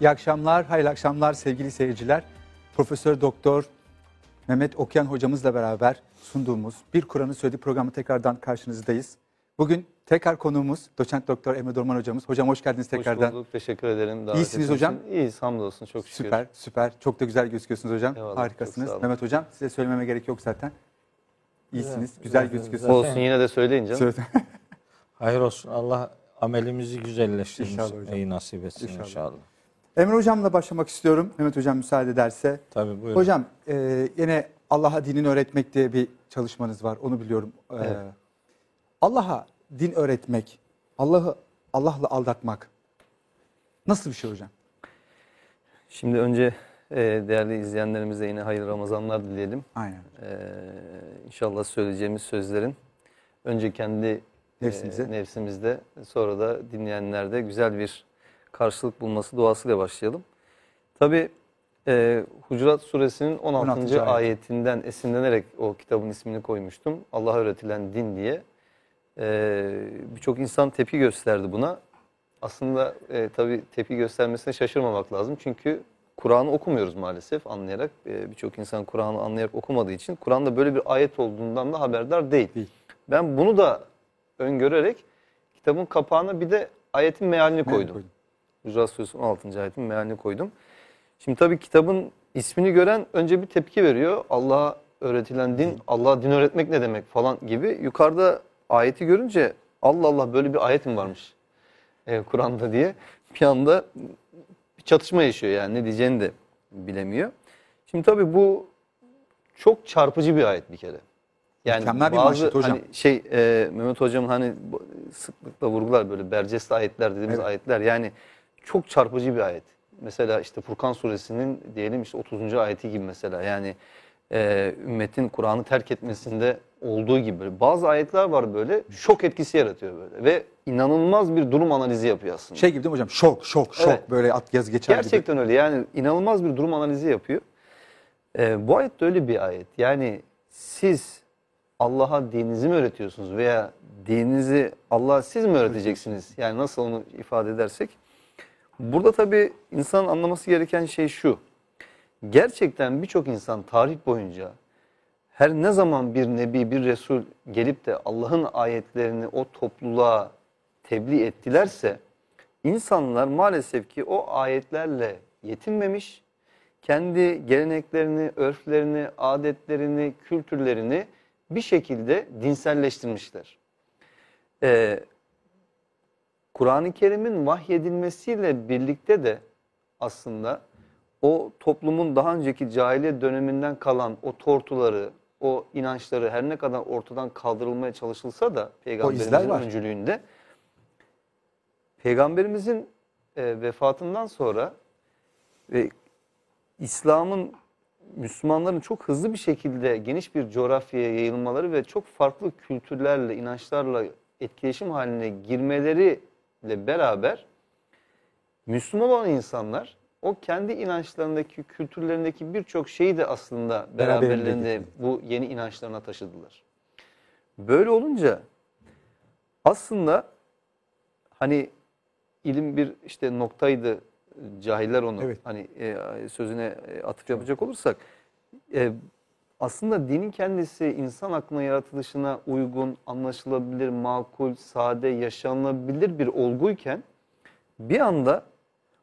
İyi akşamlar, hayırlı akşamlar sevgili seyirciler. Profesör Doktor Mehmet Okyan hocamızla beraber sunduğumuz Bir Kur'an'ı Söyledik programı tekrardan karşınızdayız. Bugün tekrar konuğumuz doçent doktor Emre Dorman hocamız. Hocam hoş geldiniz tekrardan. Hoş bulduk, teşekkür ederim. davet İyisiniz hocam. için. İyiyiz, hamdolsun çok şükür. Süper, süper. Çok da güzel gözüküyorsunuz hocam. Eyvallah, Harikasınız. Mehmet hocam size söylememe gerek yok zaten. İyisiniz, Güzel, güzel, güzel, gözüküyorsunuz. Olsun yine de söyleyin canım. Hayır olsun. Allah amelimizi güzelleştirmiş. İnşallah hocam. iyi nasip etsin İnşallah. inşallah. Emre hocamla başlamak istiyorum. Mehmet hocam müsaade ederse. Tabii buyurun. Hocam e, yine Allah'a dinini öğretmek diye bir çalışmanız var. Onu biliyorum. E, Evet. Allah'a din öğretmek, Allah'ı Allah'la aldatmak nasıl bir şey hocam? Şimdi önce e, değerli izleyenlerimize yine hayırlı Ramazanlar dileyelim. Aynen. E, inşallah söyleyeceğimiz sözlerin önce kendi Nefsimize. e, nefsimizde sonra da dinleyenlerde güzel bir karşılık bulması duasıyla başlayalım. Tabi e, Hucurat suresinin 16. 16. ayet. ayetinden esinlenerek o kitabın ismini koymuştum. Allah'a öğretilen din diye. E, Birçok insan tepki gösterdi buna. Aslında e, tabii tepki göstermesine şaşırmamak lazım. Çünkü Kur'an'ı okumuyoruz maalesef anlayarak. E, Birçok insan Kur'an'ı anlayarak okumadığı için Kur'an'da böyle bir ayet olduğundan da haberdar değil. Değil. Ben bunu da öngörerek kitabın kapağına bir de ayetin mealini koydum. koydum. Hucurat Suresi 16. ayetin mealini koydum. Şimdi tabii kitabın ismini gören önce bir tepki veriyor. Allah'a öğretilen din, Allah'a din öğretmek ne demek falan gibi. Yukarıda ayeti görünce Allah Allah böyle bir ayet mi varmış e, Kur'an'da diye bir anda bir çatışma yaşıyor yani ne diyeceğini de bilemiyor. Şimdi tabii bu çok çarpıcı bir ayet bir kere. Yani Mükemmel bir bazı hocam. hani şey e, Mehmet hocam hani sıklıkla vurgular böyle berceste ayetler dediğimiz Evet. ayetler yani çok çarpıcı bir ayet. Mesela işte Furkan suresinin diyelim işte 30. ayeti gibi mesela yani e, ümmetin Kur'an'ı terk etmesinde olduğu gibi böyle bazı ayetler var böyle şok etkisi yaratıyor böyle ve inanılmaz bir durum analizi yapıyor aslında. Şey gibi değil mi hocam? Şok, şok, şok. Evet. Böyle at yazı geçer gibi. Gerçekten öyle yani inanılmaz bir durum analizi yapıyor. Ee, bu ayet de öyle bir ayet. Yani siz Allah'a dininizi mi öğretiyorsunuz veya dininizi Allah'a siz mi öğreteceksiniz? Yani nasıl onu ifade edersek. Burada tabii insanın anlaması gereken şey şu. Gerçekten birçok insan tarih boyunca her ne zaman bir nebi, bir resul gelip de Allah'ın ayetlerini o topluluğa tebliğ ettilerse insanlar maalesef ki o ayetlerle yetinmemiş, kendi geleneklerini, örflerini, adetlerini, kültürlerini bir şekilde dinselleştirmişler. Ee, Kur'an-ı Kerim'in vahyedilmesiyle birlikte de aslında o toplumun daha önceki cahiliye döneminden kalan o tortuları, o inançları her ne kadar ortadan kaldırılmaya çalışılsa da peygamberimizin öncülüğünde peygamberimizin e, vefatından sonra ve İslam'ın Müslümanların çok hızlı bir şekilde geniş bir coğrafyaya yayılmaları ve çok farklı kültürlerle, inançlarla etkileşim haline girmeleriyle beraber Müslüman olan insanlar o kendi inançlarındaki, kültürlerindeki birçok şeyi de aslında Beraberinde beraberlerinde bu yeni inançlarına taşıdılar. Böyle olunca aslında hani ilim bir işte noktaydı cahiller onu Evet. hani e, sözüne e, atıf yapacak olursak e, aslında dinin kendisi insan aklına yaratılışına uygun, anlaşılabilir, makul, sade, yaşanılabilir bir olguyken bir anda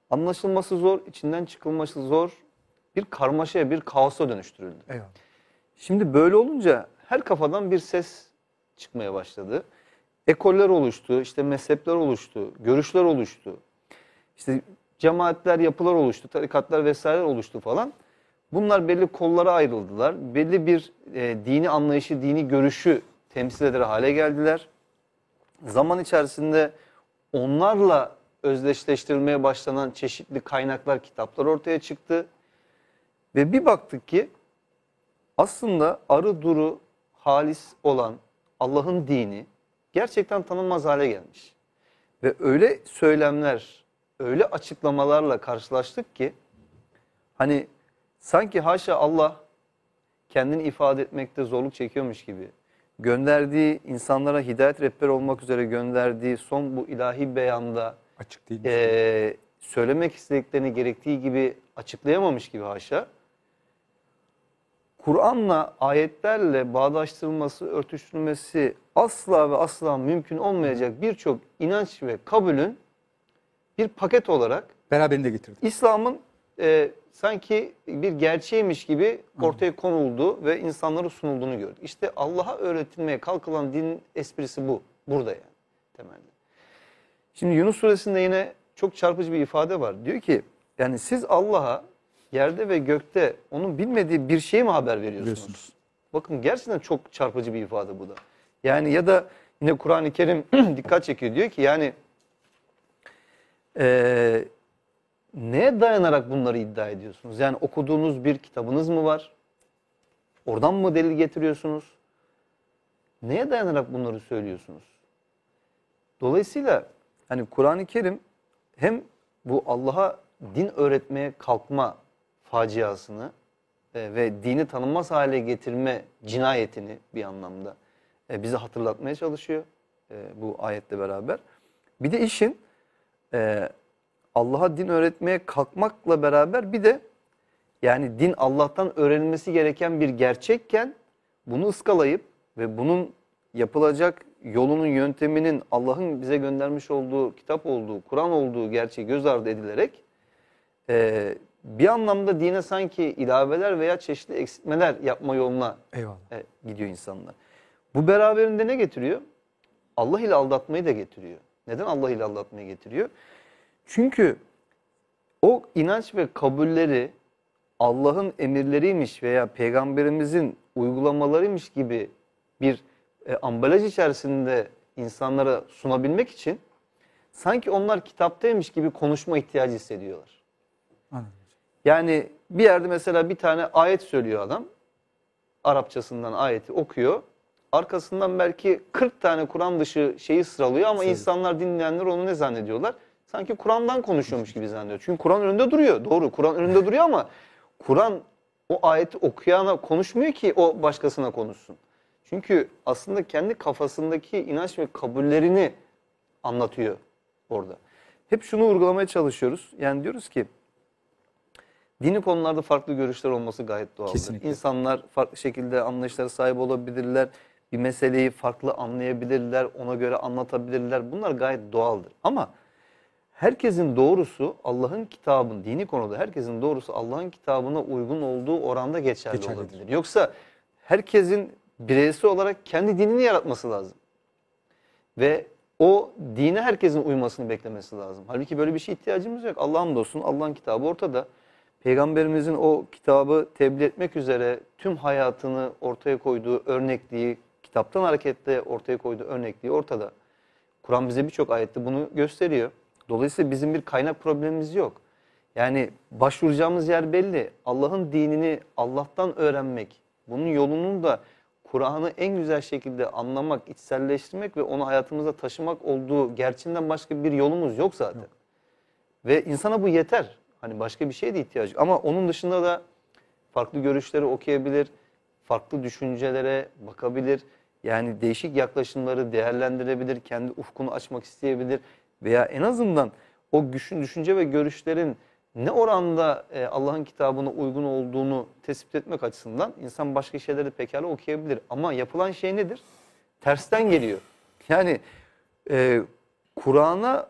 anlaşılması zor, içinden çıkılması zor bir karmaşaya, bir kaosa dönüştürüldü. Eyvallah. Şimdi böyle olunca her kafadan bir ses çıkmaya başladı. Ekoller oluştu, işte mezhepler oluştu, görüşler oluştu. İşte cemaatler, yapılar oluştu, tarikatlar vesaire oluştu falan. Bunlar belli kollara ayrıldılar. Belli bir e, dini anlayışı, dini görüşü temsil eder hale geldiler. Zaman içerisinde onlarla özdeşleştirilmeye başlanan çeşitli kaynaklar, kitaplar ortaya çıktı. Ve bir baktık ki aslında arı duru halis olan Allah'ın dini gerçekten tanınmaz hale gelmiş. Ve öyle söylemler, öyle açıklamalarla karşılaştık ki hani sanki haşa Allah kendini ifade etmekte zorluk çekiyormuş gibi gönderdiği insanlara hidayet rehberi olmak üzere gönderdiği son bu ilahi beyanda Açık değil. e, söylemek istediklerini gerektiği gibi açıklayamamış gibi haşa. Kur'an'la, ayetlerle bağdaştırılması, örtüştürülmesi asla ve asla mümkün olmayacak birçok inanç ve kabulün bir paket olarak Beraberinde getirdi. İslam'ın e, sanki bir gerçeğiymiş gibi ortaya konulduğu ve insanlara sunulduğunu gördük. İşte Allah'a öğretilmeye kalkılan din esprisi bu. Burada yani temelde. Şimdi Yunus suresinde yine çok çarpıcı bir ifade var. Diyor ki yani siz Allah'a yerde ve gökte onun bilmediği bir şeye mi haber veriyorsunuz? Biliyorsunuz. Bakın gerçekten çok çarpıcı bir ifade bu da. Yani ya da yine Kur'an-ı Kerim dikkat çekiyor. Diyor ki yani eee neye dayanarak bunları iddia ediyorsunuz? Yani okuduğunuz bir kitabınız mı var? Oradan mı delil getiriyorsunuz? Neye dayanarak bunları söylüyorsunuz? Dolayısıyla hani Kur'an-ı Kerim hem bu Allah'a din öğretmeye kalkma faciasını e, ve dini tanınmaz hale getirme cinayetini bir anlamda e, bize hatırlatmaya çalışıyor e, bu ayetle beraber. Bir de işin e, Allah'a din öğretmeye kalkmakla beraber bir de yani din Allah'tan öğrenilmesi gereken bir gerçekken bunu ıskalayıp ve bunun yapılacak yolunun yönteminin Allah'ın bize göndermiş olduğu kitap olduğu, Kur'an olduğu gerçeği göz ardı edilerek e, bir anlamda dine sanki ilaveler veya çeşitli eksiltmeler yapma yoluna Eyvallah. e, gidiyor insanlar. Bu beraberinde ne getiriyor? Allah ile aldatmayı da getiriyor. Neden Allah ile aldatmayı getiriyor? Çünkü o inanç ve kabulleri Allah'ın emirleriymiş veya peygamberimizin uygulamalarıymış gibi bir e, ambalaj içerisinde insanlara sunabilmek için sanki onlar kitaptaymış gibi konuşma ihtiyacı hissediyorlar. Anladım. Yani bir yerde mesela bir tane ayet söylüyor adam. Arapçasından ayeti okuyor. Arkasından belki 40 tane Kur'an dışı şeyi sıralıyor ama Sıralıyor. insanlar dinleyenler onu ne zannediyorlar? Sanki Kur'an'dan konuşuyormuş gibi zannediyor. Çünkü Kur'an önünde duruyor. Doğru Kur'an önünde duruyor ama Kur'an o ayeti okuyana konuşmuyor ki o başkasına konuşsun. Çünkü aslında kendi kafasındaki inanç ve kabullerini anlatıyor orada. Hep şunu vurgulamaya çalışıyoruz. Yani diyoruz ki dini konularda farklı görüşler olması gayet doğaldır. Kesinlikle. İnsanlar farklı şekilde anlayışlara sahip olabilirler. Bir meseleyi farklı anlayabilirler, ona göre anlatabilirler. Bunlar gayet doğaldır. Ama herkesin doğrusu Allah'ın kitabın, dini konuda herkesin doğrusu Allah'ın kitabına uygun olduğu oranda geçerli Geçerlidir. olabilir. Yoksa herkesin bireysel olarak kendi dinini yaratması lazım. Ve o dine herkesin uymasını beklemesi lazım. Halbuki böyle bir şey ihtiyacımız yok. Allah'ın olsun Allah'ın kitabı ortada. Peygamberimizin o kitabı tebliğ etmek üzere tüm hayatını ortaya koyduğu örnekliği, kitaptan hareketle ortaya koyduğu örnekliği ortada. Kur'an bize birçok ayette bunu gösteriyor. Dolayısıyla bizim bir kaynak problemimiz yok. Yani başvuracağımız yer belli. Allah'ın dinini Allah'tan öğrenmek, bunun yolunun da Kur'an'ı en güzel şekilde anlamak, içselleştirmek ve onu hayatımıza taşımak olduğu gerçeğinden başka bir yolumuz yok zaten. Ve insana bu yeter. Hani başka bir şeye de ihtiyacı yok. Ama onun dışında da farklı görüşleri okuyabilir, farklı düşüncelere bakabilir. Yani değişik yaklaşımları değerlendirebilir, kendi ufkunu açmak isteyebilir. Veya en azından o güçün, düşünce ve görüşlerin ne oranda e, Allah'ın kitabına uygun olduğunu tespit etmek açısından insan başka şeyleri pekala okuyabilir. Ama yapılan şey nedir? Tersten geliyor. Yani e, Kur'an'a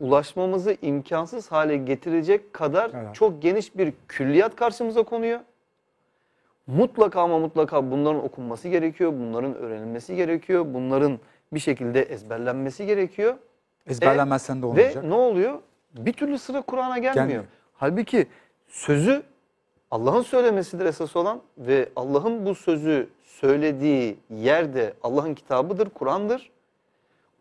ulaşmamızı imkansız hale getirecek kadar Evet. çok geniş bir külliyat karşımıza konuyor. Mutlaka ama mutlaka bunların okunması gerekiyor, bunların öğrenilmesi gerekiyor, bunların bir şekilde ezberlenmesi gerekiyor. Ezberlenmezsen de Ve olmayacak. ne oluyor? Bir türlü sıra Kur'an'a gelmiyor. Gelmiyor. Halbuki sözü Allah'ın söylemesidir esas olan ve Allah'ın bu sözü söylediği yerde Allah'ın kitabıdır, Kur'an'dır.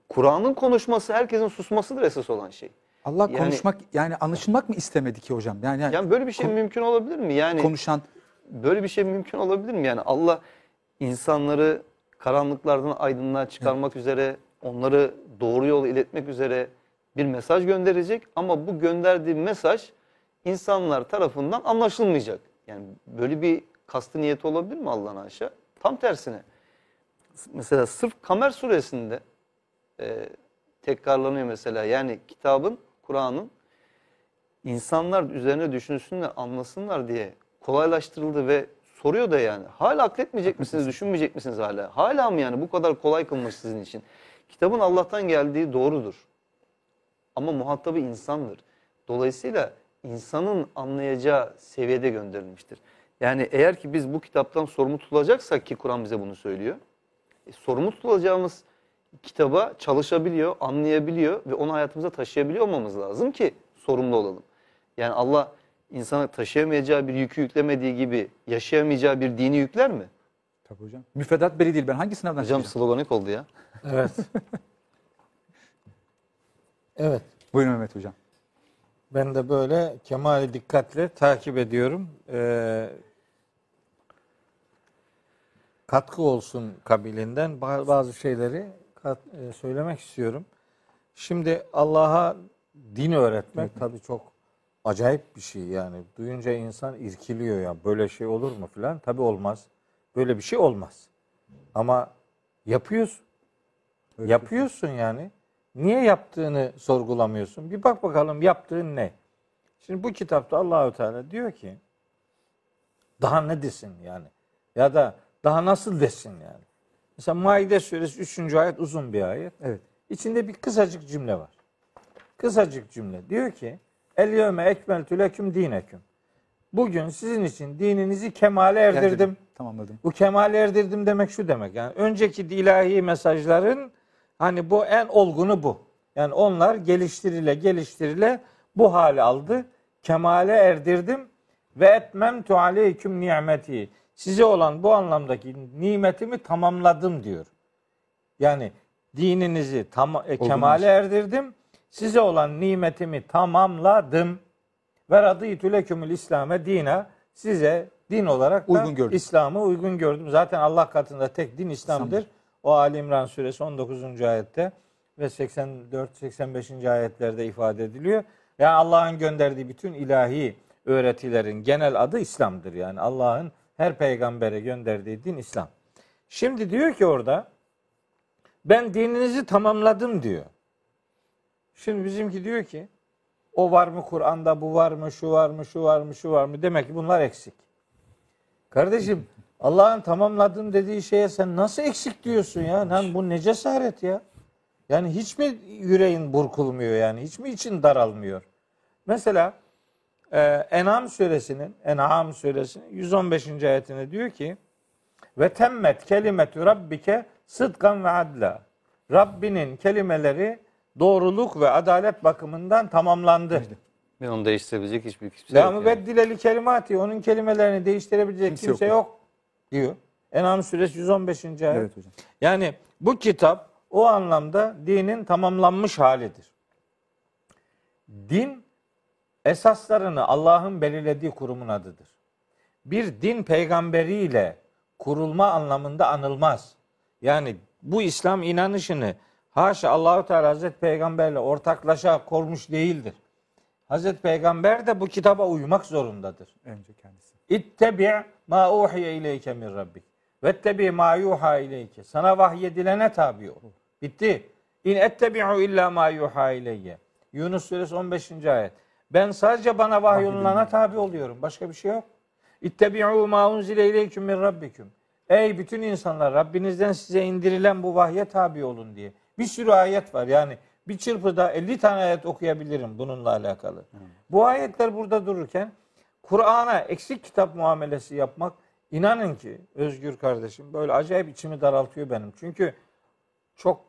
Kur'an'ın konuşması herkesin susmasıdır esas olan şey. Allah Yani- konuşmak yani anlaşılmak mı istemedi ki hocam? Yani, yani Yani böyle bir şey mümkün olabilir mi? Yani konuşan böyle bir şey mümkün olabilir mi? Yani Allah insanları karanlıklardan aydınlığa çıkarmak üzere, onları doğru yola iletmek üzere bir mesaj gönderecek ama bu gönderdiği mesaj insanlar tarafından anlaşılmayacak. Yani böyle bir kastı niyeti olabilir mi Allah'ın aşağı? Tam tersine. Mesela sırf Kamer suresinde e, tekrarlanıyor mesela. Yani kitabın, Kur'an'ın insanlar üzerine düşünsünler, anlasınlar diye kolaylaştırıldı ve soruyor da yani. Hala akletmeyecek misiniz, düşünmeyecek misiniz hala? Hala mı yani bu kadar kolay kılmış sizin için? Kitabın Allah'tan geldiği doğrudur. Ama muhatabı insandır. Dolayısıyla insanın anlayacağı seviyede gönderilmiştir. Yani eğer ki biz bu kitaptan sorumlu tutulacaksak ki Kur'an bize bunu söylüyor. E, sorumlu tutulacağımız kitaba çalışabiliyor, anlayabiliyor ve onu hayatımıza taşıyabiliyor olmamız lazım ki sorumlu olalım. Yani Allah insana taşıyamayacağı bir yükü yüklemediği gibi yaşayamayacağı bir dini yükler mi? Tabii hocam. Müfredat belli değil. Ben hangi sınavdan Hocam çıkacağım? sloganik oldu ya. Evet. evet. Buyurun Mehmet hocam. Ben de böyle kemali dikkatle takip ediyorum. Ee, katkı olsun kabilinden ba- bazı şeyleri kat- e, söylemek istiyorum. Şimdi Allah'a din öğretmek tabii çok acayip bir şey yani. Duyunca insan irkiliyor ya böyle şey olur mu filan. Tabii olmaz. Böyle bir şey olmaz. Ama yapıyorsun. Yapıyorsun yani. Niye yaptığını sorgulamıyorsun? Bir bak bakalım yaptığın ne? Şimdi bu kitapta Allahü Teala diyor ki daha ne desin yani? Ya da daha nasıl desin yani? Mesela Maide suresi 3. ayet uzun bir ayet. Evet. İçinde bir kısacık cümle var. Kısacık cümle. Diyor ki El yevme ekmeltü leküm dineküm. Bugün sizin için dininizi kemale erdirdim. Geldim. Tamamladım. Bu kemale erdirdim demek şu demek. Yani önceki ilahi mesajların hani bu en olgunu bu. Yani onlar geliştirile geliştirile bu hale aldı. Kemale erdirdim ve etmemtu aleyküm nimeti. Size olan bu anlamdaki nimetimi tamamladım diyor. Yani dininizi tam, e, kemale erdirdim. Size olan nimetimi tamamladım. Ve radıytü lekümül İslam'e dine size din olarak da Uygun gördüm. İslam'ı uygun gördüm. Zaten Allah katında tek din İslam'dır. O Ali İmran suresi 19. ayette ve 84-85. ayetlerde ifade ediliyor. Yani Allah'ın gönderdiği bütün ilahi öğretilerin genel adı İslam'dır. Yani Allah'ın her peygambere gönderdiği din İslam. Şimdi diyor ki orada ben dininizi tamamladım diyor. Şimdi bizimki diyor ki o var mı Kur'an'da bu var mı şu var mı şu var mı şu var mı demek ki bunlar eksik. Kardeşim Allah'ın tamamladım dediği şeye sen nasıl eksik diyorsun ya? Lan bu ne cesaret ya? Yani hiç mi yüreğin burkulmuyor yani? Hiç mi için daralmıyor? Mesela e, En'am suresinin En'am suresinin 115. ayetinde diyor ki ve temmet kelimetü rabbike sıdkan ve adla. Rabbinin kelimeleri doğruluk ve adalet bakımından tamamlandı. Ben onu değiştirebilecek hiçbir şey La yok. mübeddileli kelimati onun kelimelerini değiştirebilecek Kimse kimse, yok. yok. diyor. En'am suresi 115. ayet. Evet hocam. Yani bu kitap o anlamda dinin tamamlanmış halidir. Din esaslarını Allah'ın belirlediği kurumun adıdır. Bir din peygamberiyle kurulma anlamında anılmaz. Yani bu İslam inanışını haşa Allahu Teala Hazreti Peygamberle ortaklaşa kormuş değildir. Hazreti Peygamber de bu kitaba uymak zorundadır. Önce kendisi. İttebi' ma uhiye ileyke min rabbik. Vettebi ma yuha ileyke. Sana vahyedilene tabi ol. Bitti. İn ettebi'u illa ma yuha ileyye. Yunus suresi 15. ayet. Ben sadece bana vahyolunana tabi oluyorum. Başka bir şey yok. İttebi'u ma unzile ileyküm min rabbiküm. Ey bütün insanlar Rabbinizden size indirilen bu vahye tabi olun diye. Bir sürü ayet var. Yani bir çırpıda 50 tane ayet okuyabilirim bununla alakalı. Bu ayetler burada dururken Kur'an'a eksik kitap muamelesi yapmak inanın ki Özgür kardeşim böyle acayip içimi daraltıyor benim. Çünkü çok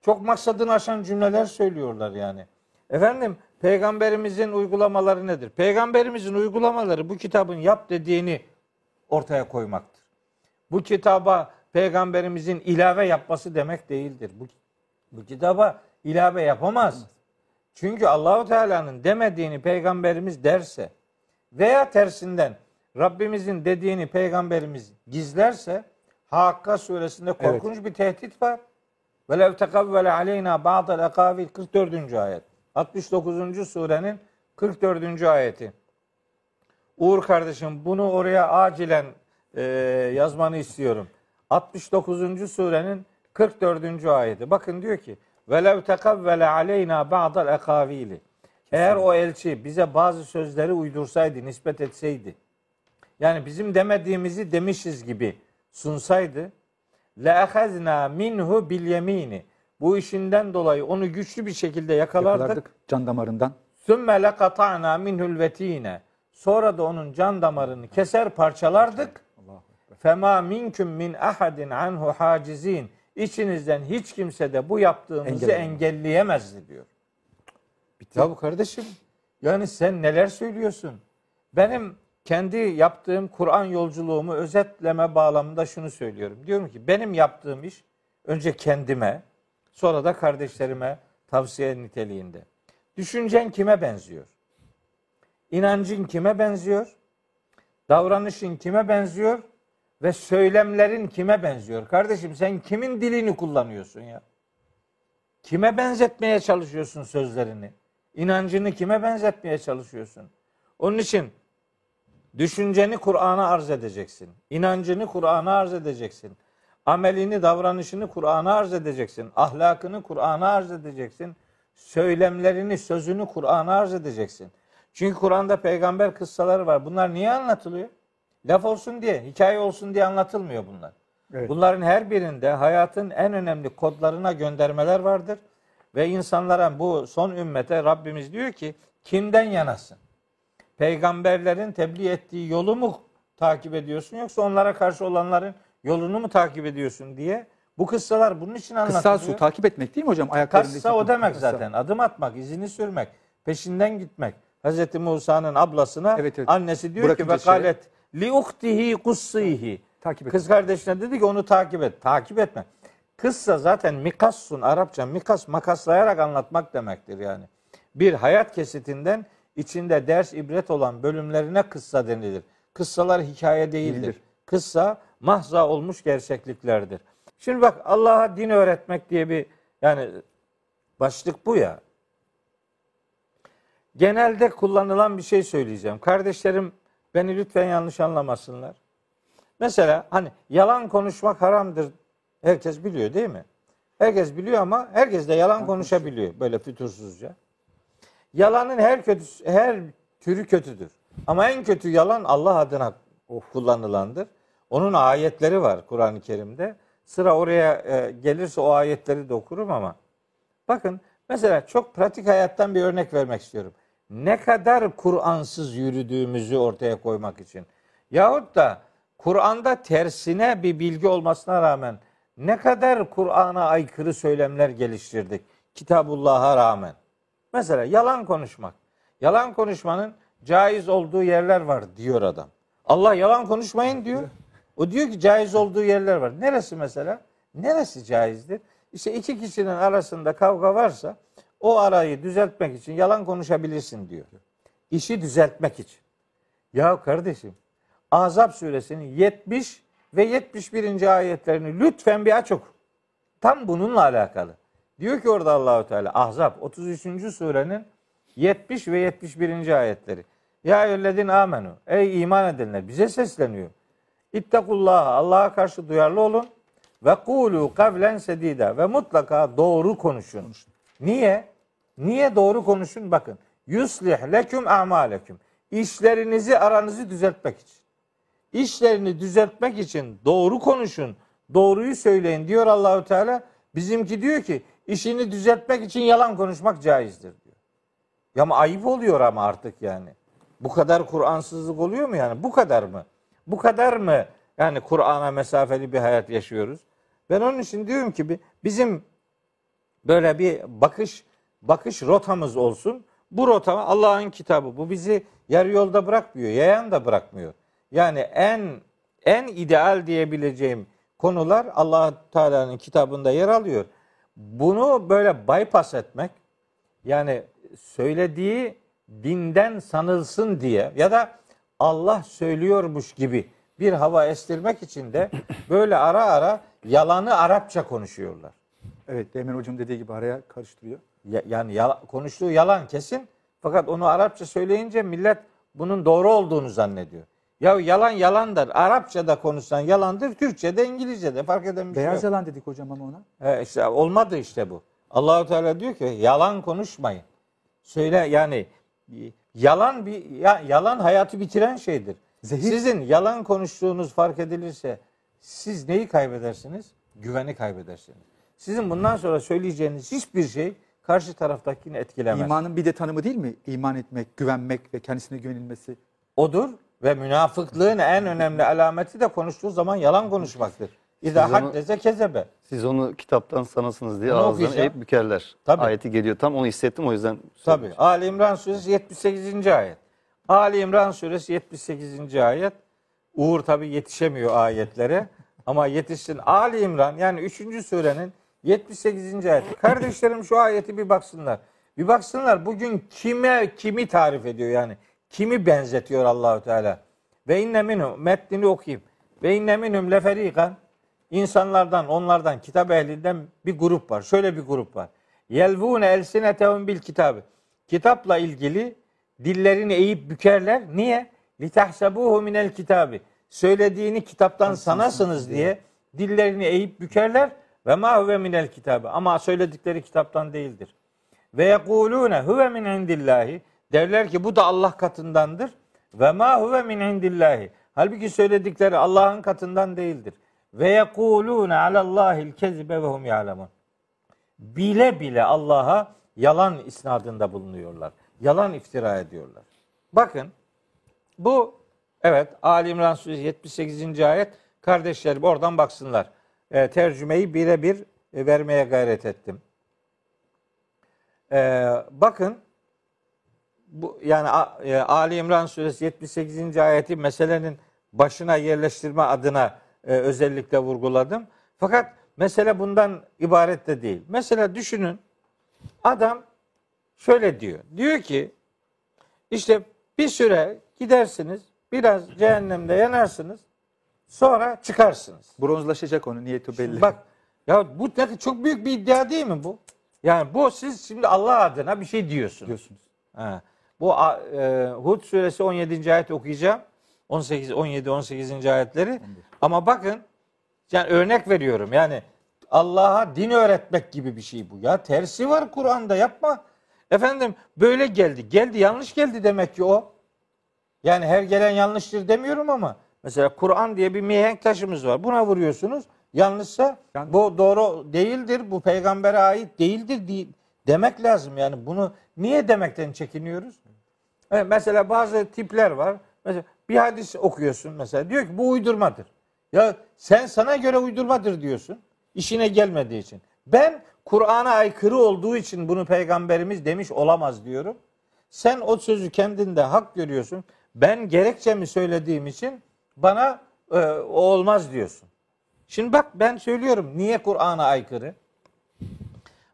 çok maksadını aşan cümleler söylüyorlar yani. Efendim peygamberimizin uygulamaları nedir? Peygamberimizin uygulamaları bu kitabın yap dediğini ortaya koymaktır. Bu kitaba peygamberimizin ilave yapması demek değildir. Bu, bu kitaba ilave yapamaz. Çünkü Allahu Teala'nın demediğini peygamberimiz derse veya tersinden Rabbimizin dediğini peygamberimiz gizlerse Hakka suresinde korkunç bir tehdit var. Ve lev tekavvele aleyna ba'del ekavil 44. ayet. 69. surenin 44. ayeti. Uğur kardeşim bunu oraya acilen e, yazmanı istiyorum. 69. surenin 44. ayeti. Bakın diyor ki velev tekavvele aleyna ba'dal ekavili. Eğer o elçi bize bazı sözleri uydursaydı, nispet etseydi. Yani bizim demediğimizi demişiz gibi sunsaydı. le Le'ehezna minhu bil yemini. Bu işinden dolayı onu güçlü bir şekilde yakalardık. yakalardık can damarından. Sümme lekata'na minhul vetine. Sonra da onun can damarını keser parçalardık. Fema minkum min ahadin anhu hacizin. İçinizden hiç kimse de bu yaptığımızı Engelleyemez. engelleyemezdi diyor. Ya bu kardeşim yani sen neler söylüyorsun? Benim kendi yaptığım Kur'an yolculuğumu özetleme bağlamında şunu söylüyorum. Diyorum ki benim yaptığım iş önce kendime sonra da kardeşlerime tavsiye niteliğinde. Düşüncen kime benziyor? İnancın kime benziyor? Davranışın kime benziyor? Ve söylemlerin kime benziyor? Kardeşim sen kimin dilini kullanıyorsun ya? Kime benzetmeye çalışıyorsun sözlerini? İnancını kime benzetmeye çalışıyorsun? Onun için düşünceni Kur'an'a arz edeceksin. İnancını Kur'an'a arz edeceksin. Amelini, davranışını Kur'an'a arz edeceksin. Ahlakını Kur'an'a arz edeceksin. Söylemlerini, sözünü Kur'an'a arz edeceksin. Çünkü Kur'an'da peygamber kıssaları var. Bunlar niye anlatılıyor? Laf olsun diye, hikaye olsun diye anlatılmıyor bunlar. Evet. Bunların her birinde hayatın en önemli kodlarına göndermeler vardır. Ve insanlara bu son ümmete Rabbimiz diyor ki kimden yanasın? Peygamberlerin tebliğ ettiği yolu mu takip ediyorsun yoksa onlara karşı olanların yolunu mu takip ediyorsun diye bu kıssalar bunun için anlatılıyor. Kıssa su takip etmek değil mi hocam? Ayaklarındaki Kassa o demek kıssa. zaten. Adım atmak, izini sürmek, peşinden gitmek. Hz. Musa'nın ablasına Evet, evet. annesi diyor ki Bırakınca ve şey- galet li uhtihi kussihi. Takip et. Kız kardeşine dedi ki onu takip et. Takip etme. Kıssa zaten mikassun Arapça mikas makaslayarak anlatmak demektir yani. Bir hayat kesitinden içinde ders ibret olan bölümlerine kıssa denilir. Kıssalar hikaye değildir. Değildir. Kıssa mahza olmuş gerçekliklerdir. Şimdi bak Allah'a din öğretmek diye bir yani başlık bu ya. Genelde kullanılan bir şey söyleyeceğim. Kardeşlerim beni lütfen yanlış anlamasınlar. Mesela hani yalan konuşmak haramdır. Herkes biliyor değil mi? Herkes biliyor ama herkes de yalan konuşabiliyor böyle fütursuzca. Yalanın her kötü her türü kötüdür. Ama en kötü yalan Allah adına kullanılandır. Onun ayetleri var Kur'an-ı Kerim'de. Sıra oraya e, gelirse o ayetleri de okurum ama bakın mesela çok pratik hayattan bir örnek vermek istiyorum. Ne kadar Kur'ansız yürüdüğümüzü ortaya koymak için. Yahut da Kur'an'da tersine bir bilgi olmasına rağmen ne kadar Kur'an'a aykırı söylemler geliştirdik Kitabullah'a rağmen. Mesela yalan konuşmak. Yalan konuşmanın caiz olduğu yerler var diyor adam. Allah yalan konuşmayın diyor. O diyor ki caiz olduğu yerler var. Neresi mesela? Neresi caizdir? İşte iki kişinin arasında kavga varsa o arayı düzeltmek için yalan konuşabilirsin diyor. İşi düzeltmek için. Ya kardeşim Ahzab suresinin 70 ve 71. ayetlerini lütfen bir aç oku. Tam bununla alakalı. Diyor ki orada Allahu Teala Ahzab 33. surenin 70 ve 71. ayetleri. Ya eyyühellezine amenu. Ey iman edenler bize sesleniyor. İttakullah Allah'a karşı duyarlı olun ve kulu kavlen sedida ve mutlaka doğru konuşun. Niye? Niye doğru konuşun? Bakın. Yuslih leküm a'maleküm. İşlerinizi aranızı düzeltmek için. İşlerini düzeltmek için doğru konuşun. Doğruyu söyleyin diyor Allahü Teala. Bizimki diyor ki işini düzeltmek için yalan konuşmak caizdir diyor. Ya ama ayıp oluyor ama artık yani. Bu kadar Kur'ansızlık oluyor mu yani? Bu kadar mı? Bu kadar mı yani Kur'an'a mesafeli bir hayat yaşıyoruz? Ben onun için diyorum ki bi- bizim böyle bir bakış bakış rotamız olsun. Bu rota Allah'ın kitabı. Bu bizi yarı yolda bırakmıyor. Yayan da bırakmıyor. Yani en en ideal diyebileceğim konular Allah Teala'nın kitabında yer alıyor. Bunu böyle bypass etmek yani söylediği dinden sanılsın diye ya da Allah söylüyormuş gibi bir hava estirmek için de böyle ara ara yalanı Arapça konuşuyorlar. Evet Demin hocam dediği gibi araya karıştırıyor. Ya- yani yala- konuştuğu yalan kesin fakat onu Arapça söyleyince millet bunun doğru olduğunu zannediyor. Ya yalan yalandır. Arapçada konuşsan yalandır. Türkçe'de, İngilizce'de fark eden bir şey Beyaz yok. yalan dedik hocam ama ona. He, işte olmadı işte bu. Allahu Teala diyor ki yalan konuşmayın. söyle yani e, yalan bir ya, yalan hayatı bitiren şeydir. Zehir. Sizin yalan konuştuğunuz fark edilirse siz neyi kaybedersiniz? Güveni kaybedersiniz. Sizin bundan sonra söyleyeceğiniz hiçbir şey karşı taraftakini etkilemez. İmanın bir de tanımı değil mi? İman etmek, güvenmek ve kendisine güvenilmesi. Odur ve münafıklığın en önemli alameti de konuştuğu zaman yalan konuşmaktır. İza haddese kezebe. Siz onu kitaptan sanasınız diye Onu ağızdan okuyacağım. eğip bükerler. Tabii. Ayeti geliyor tam onu hissettim o yüzden. Tabi. Ali İmran suresi 78. ayet. Ali İmran suresi 78. ayet. Uğur tabi yetişemiyor ayetlere. Ama yetişsin. Ali İmran yani 3. surenin 78. ayeti. Kardeşlerim şu ayeti bir baksınlar. Bir baksınlar bugün kime kimi tarif ediyor yani. Kimi benzetiyor Allahu Teala. Ve inne minhum metnini okuyayım. Ve inne minhum leferikan insanlardan, onlardan, kitap ehlinden bir grup var. Şöyle bir grup var. Yelvune elsinetehum bil kitabı. Kitapla ilgili dillerini eğip bükerler. Niye? Litahsebuhu minel kitabı. Söylediğini kitaptan sanasınız diye dillerini eğip bükerler ve ma huve minel kitabı. Ama söyledikleri kitaptan değildir. Ve yekulune huve min indillahi. Derler ki bu da Allah katındandır. Ve ma huve min indillahi. Halbuki söyledikleri Allah'ın katından değildir. Ve yekulune alallahil kezibe ve hum ya'lemun. Bile bile Allah'a yalan isnadında bulunuyorlar. Yalan iftira ediyorlar. Bakın bu evet Ali İmran Suresi 78. ayet. Kardeşlerim oradan baksınlar. E, tercümeyi birebir e, vermeye gayret ettim. E, bakın bu yani e, Ali İmran Suresi 78. ayeti meselenin başına yerleştirme adına e, özellikle vurguladım. Fakat mesele bundan ibaret de değil. Mesela düşünün adam şöyle diyor. Diyor ki işte bir süre gidersiniz, biraz cehennemde yanarsınız, sonra çıkarsınız. Bronzlaşacak onu niyeti belli. Bak ya bu ne- çok büyük bir iddia değil mi bu? Yani bu siz şimdi Allah adına bir şey diyorsunuz. diyorsunuz. Ha. Bu a- e, Hud suresi 17. ayet okuyacağım. 18 17 18. ayetleri. Ama bakın yani örnek veriyorum. Yani Allah'a din öğretmek gibi bir şey bu. Ya tersi var Kur'an'da yapma. Efendim böyle geldi. Geldi yanlış geldi demek ki o. Yani her gelen yanlıştır demiyorum ama mesela Kur'an diye bir mihenk taşımız var. Buna vuruyorsunuz. Yanlışsa Yani- bu doğru değildir. Bu peygambere ait değildir di- demek lazım. Yani bunu niye demekten çekiniyoruz? Evet, mesela bazı tipler var. Mesela bir hadis okuyorsun mesela. Diyor ki bu uydurmadır. Ya sen sana göre uydurmadır diyorsun. İşine gelmediği için. Ben Kur'an'a aykırı olduğu için bunu peygamberimiz demiş olamaz diyorum. Sen o sözü kendinde hak görüyorsun. Ben gerekçemi söylediğim için bana e, o olmaz diyorsun. Şimdi bak ben söylüyorum niye Kur'an'a aykırı?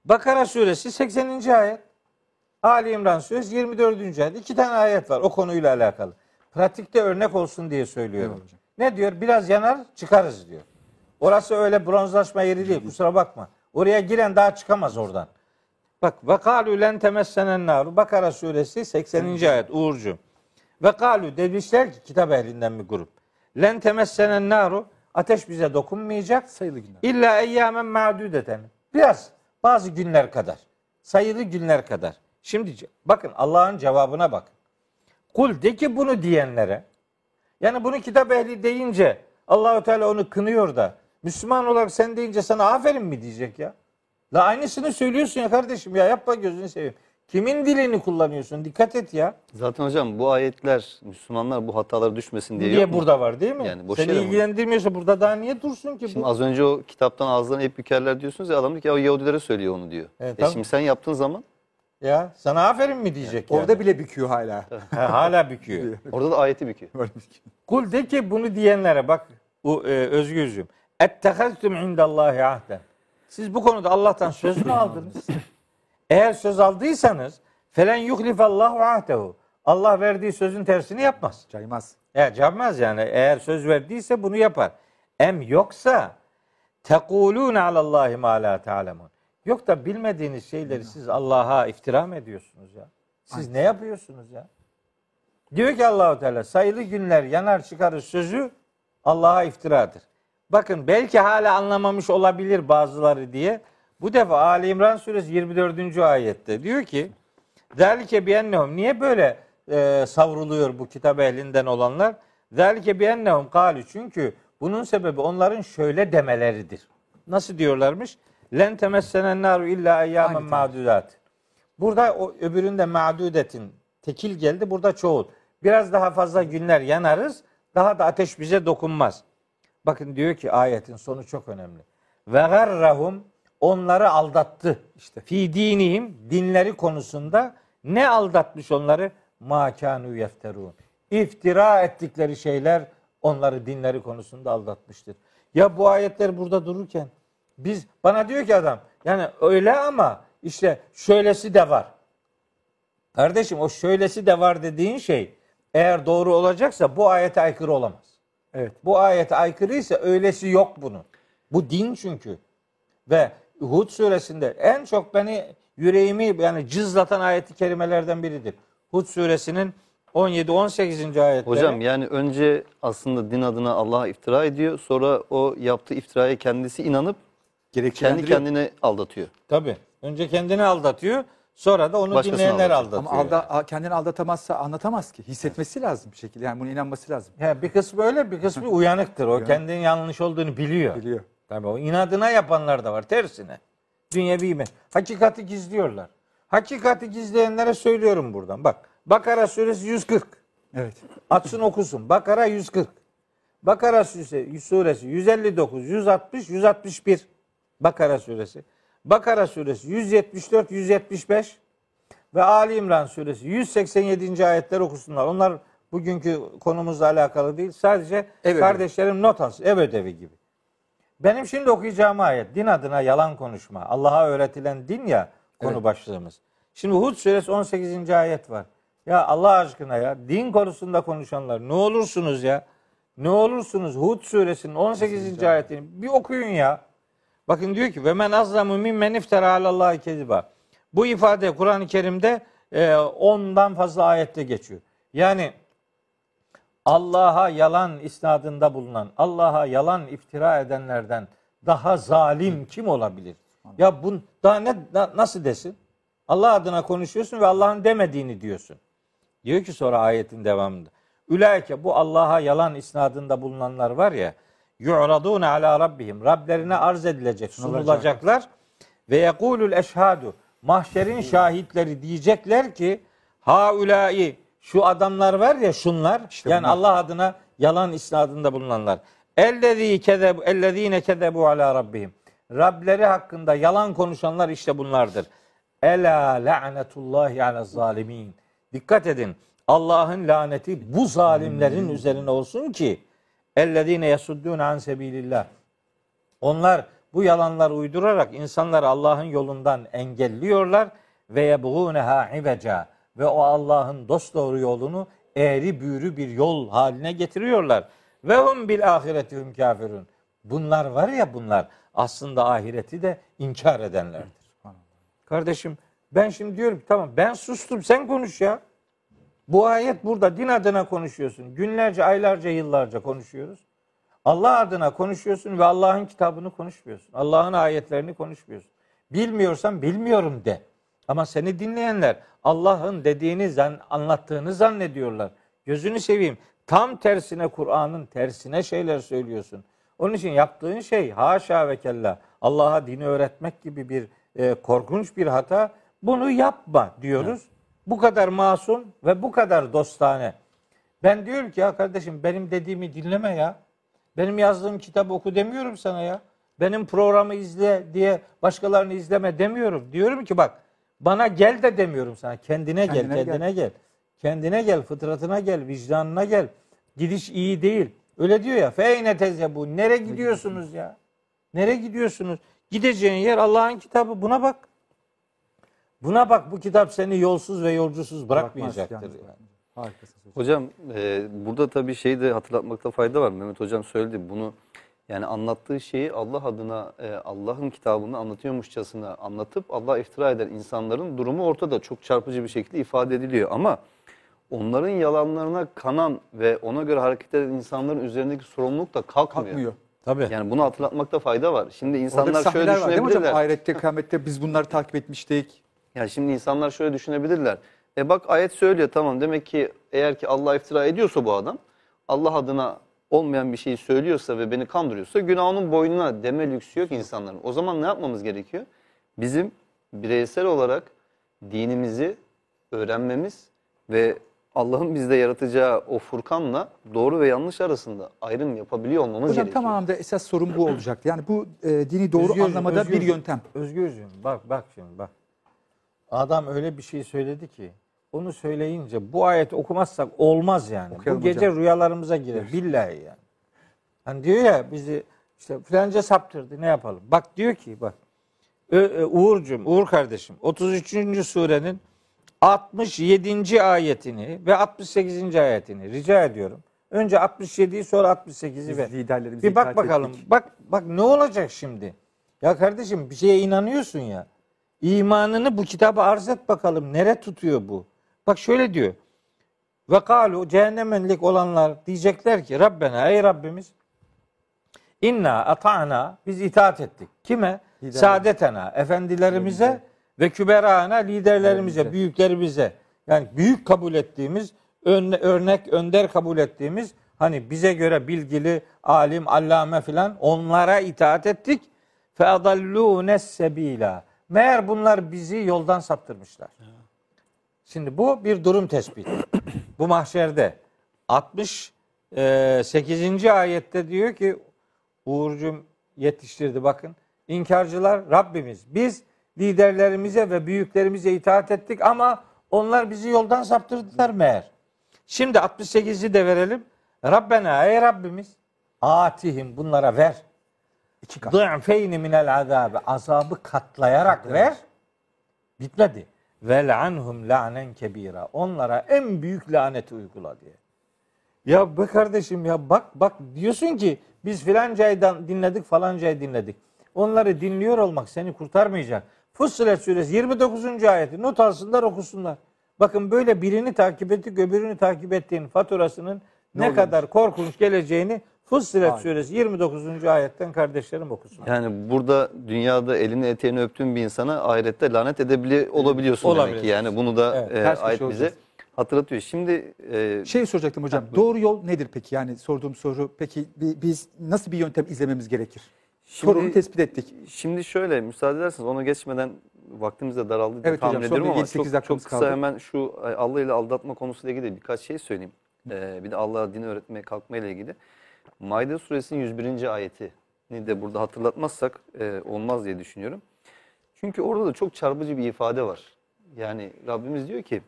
Bakara suresi 80. ayet. Ali İmran suresi 24. ayet. İki tane ayet var o konuyla alakalı. Pratikte örnek olsun diye söylüyorum. Evet. Ne diyor? Biraz yanar çıkarız diyor. Orası öyle bronzlaşma yeri değil kusura bakma. Oraya giren daha çıkamaz oradan. Bak ve kalu len temessenen naru. Bakara suresi 80. ayet Uğurcu. Ve kalu demişler ki kitap ehlinden bir grup. Len temessenen naru. Ateş bize dokunmayacak. Sayılı günler. İlla eyyamen ma'dudeten. Biraz bazı günler kadar. Sayılı günler kadar. Şimdi bakın Allah'ın cevabına bakın. Kul de ki bunu diyenlere yani bunu kitap ehli deyince Allahu Teala onu kınıyor da Müslüman olarak sen deyince sana aferin mi diyecek ya? La aynısını söylüyorsun ya kardeşim ya yapma gözünü seveyim. Kimin dilini kullanıyorsun? Dikkat et ya. Zaten hocam bu ayetler Müslümanlar bu hatalara düşmesin diye Niye yok mu? burada var değil mi? Yani boş Seni yere mi? ilgilendirmiyorsa burada daha niye dursun ki Şimdi bu? az önce o kitaptan ağızlarını hep bükerler diyorsunuz ya adam diyor ki ya o Yahudilere söylüyor onu diyor. Evet, e tamam. şimdi sen yaptığın zaman Ya sana aferin mi diyecek yani? Orada bile büküyor hala. Ha, hala büküyor. orada da ayeti büküyor. Böyle büküyor. Kul de ki bunu diyenlere bak o, e, Özgürcüğüm. Ettehaztum indallahi ahden. Siz bu konuda Allah'tan söz mü aldınız? Eğer söz aldıysanız felen yuhlifallahu ahdehu. Allah verdiği sözün tersini yapmaz. Caymaz. Ya yapmaz yani. Eğer söz verdiyse bunu yapar. Em yoksa tekulune alallahi ma la ta'lemun. Yok da bilmediğiniz şeyleri siz Allah'a iftira mı ediyorsunuz ya? Siz ne yapıyorsunuz ya? Diyor ki Allahu Teala sayılı günler yanar çıkarır sözü Allah'a iftiradır. Bakın belki hala anlamamış olabilir bazıları diye. Bu defa Ali İmran suresi 24. ayette diyor ki Zalike biennehum niye böyle e, savruluyor bu kitap elinden olanlar? Zalike biennehum kalu çünkü bunun sebebi onların şöyle demeleridir. Nasıl diyorlarmış? Len temessenen naru illa eyyamen ma'dudat. Burada o öbüründe ma'dudetin tekil geldi. Burada çoğul. Biraz daha fazla günler yanarız. Daha da ateş bize dokunmaz. Bakın diyor ki ayetin sonu çok önemli. Ve garrahum onları aldattı. İşte fi dinihim dinleri konusunda ne aldatmış onları? Ma kanu yefterun. İftira ettikleri şeyler onları dinleri konusunda aldatmıştır. Ya bu ayetler burada dururken biz bana diyor ki adam yani öyle ama işte şöylesi de var. Kardeşim o şöylesi de var dediğin şey eğer doğru olacaksa bu ayete aykırı olamaz. Evet. Bu ayete aykırıysa öylesi yok bunun. Bu din çünkü. Ve Hud suresinde en çok beni yüreğimi yani cızlatan ayeti kerimelerden biridir. Hud suresinin 17-18. ayetleri. Hocam yani önce aslında din adına Allah'a iftira ediyor. Sonra o yaptığı iftiraya kendisi inanıp kendi kendine aldatıyor. Tabii. Önce kendini aldatıyor. Sonra da onu Başkasını dinleyenler aldatıyor. aldatıyor. Ama alda, a- kendini aldatamazsa anlatamaz ki. Hissetmesi lazım bir şekilde. Yani buna inanması lazım. He, bir kısmı öyle bir kısmı uyanıktır. O kendinin yanlış olduğunu biliyor. Biliyor. Tabii o inadına yapanlar da var tersine. Dünyevi iman. Hakikati gizliyorlar. Hakikati gizleyenlere söylüyorum buradan. Bak Bakara suresi 140. Evet. Açsın okusun. Bakara 140. Bakara suresi, suresi 159, 160, 161. Bakara suresi. Bakara suresi 174, 175 ve Ali İmran suresi 187. ayetler okusunlar. Onlar bugünkü konumuzla alakalı değil. Sadece Ev ödevi. kardeşlerim not alsın. Ev ödevi gibi. Benim şimdi okuyacağım ayet din adına yalan konuşma. Allah'a öğretilen din ya konu Evet. başlığımız. Şimdi Hud suresi 18. ayet var. Ya Allah aşkına ya din konusunda konuşanlar ne olursunuz ya? Ne olursunuz Hud suresinin 18. ayetini bir okuyun ya. Bakın diyor ki ve men azlamu mimmen iftara alallahi keziba. Bu ifade Kur'an-ı Kerim'de e, ondan fazla ayette geçiyor. Yani Allah'a yalan isnadında bulunan, Allah'a yalan iftira edenlerden daha zalim kim olabilir? Ya bu daha ne na- nasıl desin? Allah adına konuşuyorsun ve Allah'ın demediğini diyorsun. Diyor ki sonra ayetin devamında. Ülaike bu Allah'a yalan isnadında bulunanlar var ya. Yu'radune ala rabbihim. Rablerine arz edilecek, sunulacaklar. Ve yekulul eşhadu. Mahşerin şahitleri diyecekler ki haulai şu adamlar var ya şunlar İşte yani bunlar. Allah adına yalan isnadında bulunanlar. Ellezî kezebu ellezîne kezebu ala rabbihim. Rableri hakkında yalan konuşanlar işte bunlardır. Ela la'netullahi ala zalimin. Dikkat edin. Allah'ın laneti bu zalimlerin üzerine olsun ki ellezîne yasuddûne an sebilillah. Onlar bu yalanlar uydurarak insanları Allah'ın yolundan engelliyorlar ve yebğûneha iveca ve o Allah'ın dosdoğru yolunu eğri büğrü bir yol haline getiriyorlar. Ve hum bil ahireti hum kafirun. Bunlar var ya bunlar aslında ahireti de inkar edenlerdir. Kardeşim ben şimdi diyorum ki tamam ben sustum sen konuş ya. Bu ayet burada din adına konuşuyorsun. Günlerce, aylarca, yıllarca konuşuyoruz. Allah adına konuşuyorsun ve Allah'ın kitabını konuşmuyorsun. Allah'ın ayetlerini konuşmuyorsun. Bilmiyorsan bilmiyorum de. Ama seni dinleyenler Allah'ın dediğini zan, anlattığını zannediyorlar. Gözünü seveyim. Tam tersine Kur'an'ın tersine şeyler söylüyorsun. Onun için yaptığın şey haşa ve kella Allah'a dini öğretmek gibi bir e, korkunç bir hata. Bunu yapma diyoruz. Bu kadar masum ve bu kadar dostane. Ben diyorum ki ya kardeşim benim dediğimi dinleme ya. Benim yazdığım kitabı oku demiyorum sana ya. Benim programı izle diye başkalarını izleme demiyorum. Diyorum ki bak bana gel de demiyorum sana. Kendine gel, Kendine kendine gel. Kendine gel, fıtratına gel, vicdanına gel. Gidiş iyi değil. Öyle diyor ya. Feyne teze bu. Nereye gidiyorsunuz ya? Nereye gidiyorsunuz? Gideceğin yer Allah'ın kitabı. Buna bak. Buna bak. Bu kitap seni yolsuz ve yolcusuz bırakmayacaktır. Yani. hocam. Hocam e, burada tabii şeyi de hatırlatmakta fayda var. Mehmet Hocam söyledi bunu. Yani anlattığı şeyi Allah adına e, Allah'ın kitabını anlatıyormuşçasına anlatıp Allah iftira eden insanların durumu ortada çok çarpıcı bir şekilde ifade ediliyor. Ama onların yalanlarına kanan ve ona göre hareket eden insanların üzerindeki sorumluluk da kalkmıyor. Kalkmıyor. Tabii. Yani bunu hatırlatmakta fayda var. Şimdi insanlar şöyle sahneler var değil mi hocam? düşünebilirler. Ahirette, kıyamette biz bunları takip etmiştik. Yani şimdi insanlar şöyle düşünebilirler. E bak ayet söylüyor tamam demek ki eğer ki Allah iftira ediyorsa bu adam Allah adına olmayan bir şeyi söylüyorsa ve beni kandırıyorsa günahının boynuna deme lüksü yok insanların. O zaman ne yapmamız gerekiyor? Bizim bireysel olarak dinimizi öğrenmemiz ve Allah'ın bizde yaratacağı o Furkan'la doğru ve yanlış arasında ayrım yapabiliyor olmamız Hocam gerekiyor. tamamında esas sorun bu olacaktı. Yani bu e, dini doğru Özgürcüğüm, anlamada bir Özgürcüğüm, yöntem. Özgürcüğüm bak bak şimdi bak. Adam öyle bir şey söyledi ki onu söyleyince bu ayet okumazsak olmaz yani. Okuyalım bu gece hocam. rüyalarımıza girer. Billahi yani. Hani diyor ya bizi işte filanca saptırdı ne yapalım? Bak diyor ki bak Ö- Uğur'cum, Uğur kardeşim 33. surenin 67. ayetini ve 68. ayetini rica ediyorum. Önce 67'yi sonra 68'i Biz ver. liderlerimize Bir bak bakalım. ettik. Bak bak ne olacak şimdi? Ya kardeşim bir şeye inanıyorsun ya. İmanını bu kitaba arz et bakalım. Nere tutuyor bu? Bak şöyle diyor. Ve kalu cehennemenlik olanlar diyecekler ki Rabbena ey Rabbimiz inna ata'na biz itaat ettik. Kime? Liderler. Saadetena, efendilerimize ve küberana, liderlerimize, Liderlerimize. büyüklerimize. Yani büyük kabul ettiğimiz, ön- örnek, önder kabul ettiğimiz hani bize göre bilgili, alim, allame filan onlara itaat ettik. Fe adallûne sebîlâ. Meğer bunlar bizi yoldan saptırmışlar. Şimdi bu bir durum tespiti. bu mahşerde 68. ayette diyor ki Uğurcum yetiştirdi bakın. İnkarcılar Rabbimiz biz liderlerimize ve büyüklerimize itaat ettik ama onlar bizi yoldan saptırdılar meğer. Şimdi 68'i de verelim. Rabbena ey Rabbimiz atihim bunlara ver. İki kat. Dı'feyni minel azabı. Azabı katlayarak ver. Bitmedi. Vel anhum la'nen kebira. Onlara en büyük laneti uygula diye. Ya be kardeşim ya bak bak diyorsun ki biz filancayı dinledik falancayı dinledik. Onları dinliyor olmak seni kurtarmayacak. Fussilet suresi 29. ayeti not alsınlar okusunlar. Bakın böyle birini takip ettik öbürünü takip ettiğin faturasının ne, oluyormuş? kadar korkunç geleceğini Fussilet Aynen. suresi 29. ayetten kardeşlerim okusun. Yani burada dünyada elini eteğini öptüğün bir insana ahirette lanet edebili olabiliyorsun demek Olabilir. ki. Yani bunu da Evet, e, ayet bize olacağız. hatırlatıyor. Şimdi e, Şey soracaktım hocam. doğru yol nedir peki? Yani sorduğum soru peki bi- biz nasıl bir yöntem izlememiz gerekir? Şimdi- Sorunu tespit ettik. Şimdi şöyle müsaade ederseniz ona geçmeden vaktimiz de daraldı Evet tahmin hocam, ediyorum ama 7-8 çok, çok kısa kaldı. hemen şu e, Allah ile aldatma konusuyla ilgili birkaç şey söyleyeyim. Ee, bir de Allah'a dini öğretmeye kalkma ile ilgili. Maide suresinin 101. ayetini de burada hatırlatmazsak e, olmaz diye düşünüyorum. Çünkü orada da çok çarpıcı bir ifade var. Yani Rabbimiz diyor ki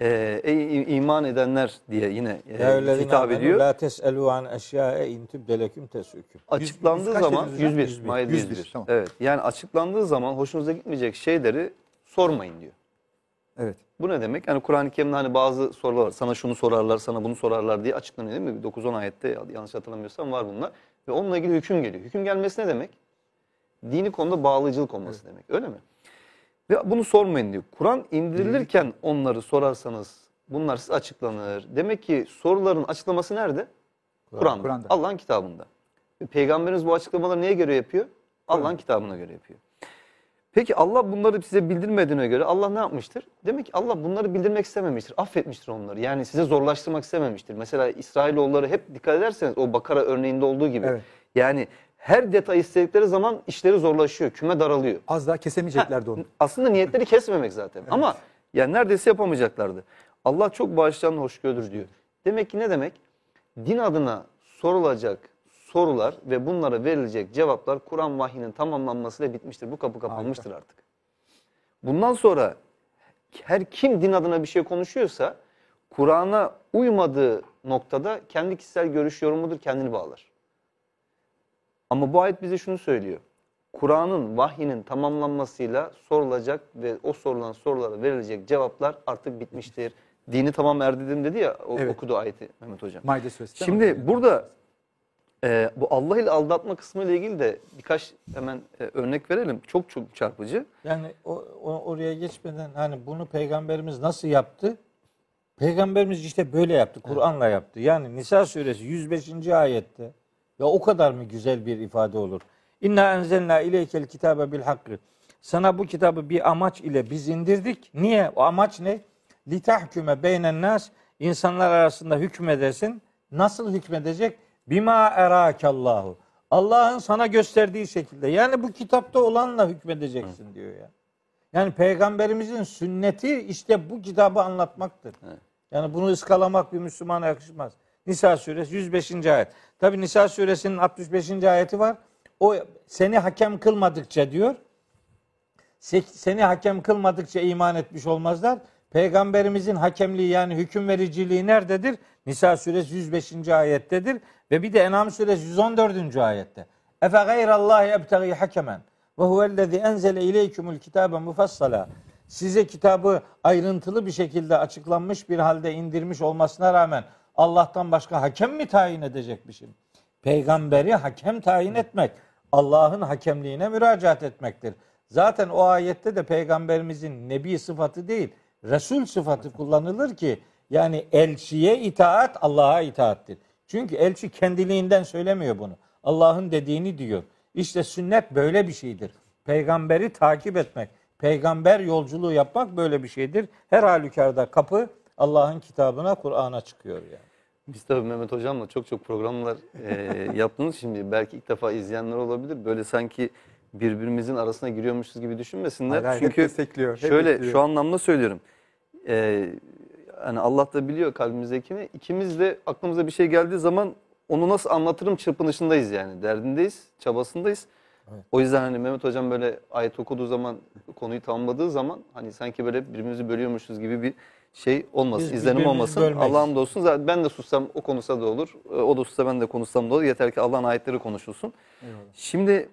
e, ey i- iman edenler diye yine e, hitap ediyor. La teselu an eşyae in tübdeleküm tesüküm. Açıklandığı zaman dediniz hocam? 101, 101, Maide 101, 101. tamam. Evet. Yani açıklandığı zaman hoşunuza gitmeyecek şeyleri sormayın diyor. Evet. Bu ne demek? Yani Kur'an-ı Kerim'de hani bazı sorular var. Sana şunu sorarlar, sana bunu sorarlar diye açıklanıyor değil mi? 9-10 ayette yanlış hatırlamıyorsam var bunlar. Ve onunla ilgili hüküm geliyor. Hüküm gelmesi ne demek? Dini konuda bağlayıcılık olması demek. Öyle mi? Ve bunu sormayın diyor. Kur'an indirilirken onları sorarsanız bunlar size açıklanır. Demek ki soruların açıklaması nerede? Kur'an'da. Kur'an'da. Allah'ın kitabında. Peygamberimiz bu açıklamaları neye göre yapıyor? Allah'ın kitabına göre yapıyor. Peki Allah bunları size bildirmediğine göre Allah ne yapmıştır? Demek ki Allah bunları bildirmek istememiştir. Affetmiştir onları. Yani size zorlaştırmak istememiştir. Mesela İsrailoğulları hep dikkat ederseniz o Bakara örneğinde olduğu gibi. Evet. Yani her detay istedikleri zaman işleri zorlaşıyor. Küme daralıyor. Az daha kesemeyeceklerdi onu. Aslında niyetleri kesmemek zaten. Ama yani neredeyse yapamayacaklardı. Allah çok bağışlayan hoşgörüdür diyor. Demek ki ne demek? Din adına sorulacak sorular ve bunlara verilecek cevaplar Kur'an vahyinin tamamlanmasıyla bitmiştir. Bu kapı kapanmıştır artık. Bundan sonra her kim din adına bir şey konuşuyorsa Kur'an'a uymadığı noktada kendi kişisel görüş yorumudur kendini bağlar. Ama bu ayet bize şunu söylüyor. Kur'an'ın vahyinin tamamlanmasıyla sorulacak ve o sorulan sorulara verilecek cevaplar artık bitmiştir. Dini tamam erdirdim dedi ya o Evet. okudu ayeti Mehmet Hocam. Maide suresi. mi? Şimdi burada e, bu Allah ile aldatma kısmı ile ilgili de birkaç hemen e, örnek verelim. Çok çok çarpıcı. Yani o, o- oraya geçmeden hani bunu peygamberimiz nasıl yaptı? Peygamberimiz işte böyle yaptı. Kur'an'la yaptı. Yani Nisa suresi 105. ayette ya o kadar mı güzel bir ifade olur? İnna enzelna ileykel kitabe bil hakkı. Sana bu kitabı bir amaç ile biz indirdik. Niye? O amaç ne? Litahküme beynen nas insanlar arasında hükmedesin. Nasıl hükmedecek? Bima erakallahu. Allah'ın sana gösterdiği şekilde. Yani bu kitapta olanla hükmedeceksin diyor ya. Yani peygamberimizin sünneti işte bu kitabı anlatmaktır. Yani bunu ıskalamak bir Müslümana yakışmaz. Nisa suresi 105. ayet. Tabi Nisa suresinin 65. ayeti var. O seni hakem kılmadıkça diyor. Se- Seni hakem kılmadıkça iman etmiş olmazlar. Peygamberimizin hakemliği yani hüküm vericiliği nerededir? Nisa suresi 105. ayettedir ve bir de En'am suresi 114. ayette. Efe gayrallahi ebtegi hakemen ve huvellezî enzele ileykumul kitabe mufassala. Size kitabı ayrıntılı bir şekilde açıklanmış bir halde indirmiş olmasına rağmen Allah'tan başka hakem mi tayin edecekmişim? Peygamberi hakem tayin etmek, Allah'ın hakemliğine müracaat etmektir. Zaten o ayette de peygamberimizin nebi sıfatı değil, Resul sıfatı kullanılır ki yani elçiye itaat Allah'a itaattir. Çünkü elçi kendiliğinden söylemiyor bunu. Allah'ın dediğini diyor. İşte sünnet böyle bir şeydir. Peygamberi takip etmek, peygamber yolculuğu yapmak böyle bir şeydir. Her halükarda kapı Allah'ın kitabına, Kur'an'a çıkıyor yani. Biz tabii Mehmet Hocam'la çok çok programlar e, yaptığımız şimdi belki ilk defa izleyenler olabilir. Böyle sanki birbirimizin arasına giriyormuşuz gibi düşünmesinler. Hayır, hayır, hep Çünkü destekliyor, hep şöyle destekliyor. şu anlamda söylüyorum. E, hani Allah da biliyor kalbimizdekini. İkimiz de aklımıza bir şey geldiği zaman onu nasıl anlatırım çırpınışındayız yani. Derdindeyiz, çabasındayız. O yüzden hani Mehmet Hocam böyle ayet okuduğu zaman, konuyu tamamladığı zaman hani sanki böyle birbirimizi bölüyormuşuz gibi bir şey olmasın, Biz izlenim olmasın. Allah'ım da olsun. Zaten ben de sussam o konuşsa da olur. e, O da sussa ben de konuşsam da olur. Yeter ki Allah'ın ayetleri konuşulsun. Şimdi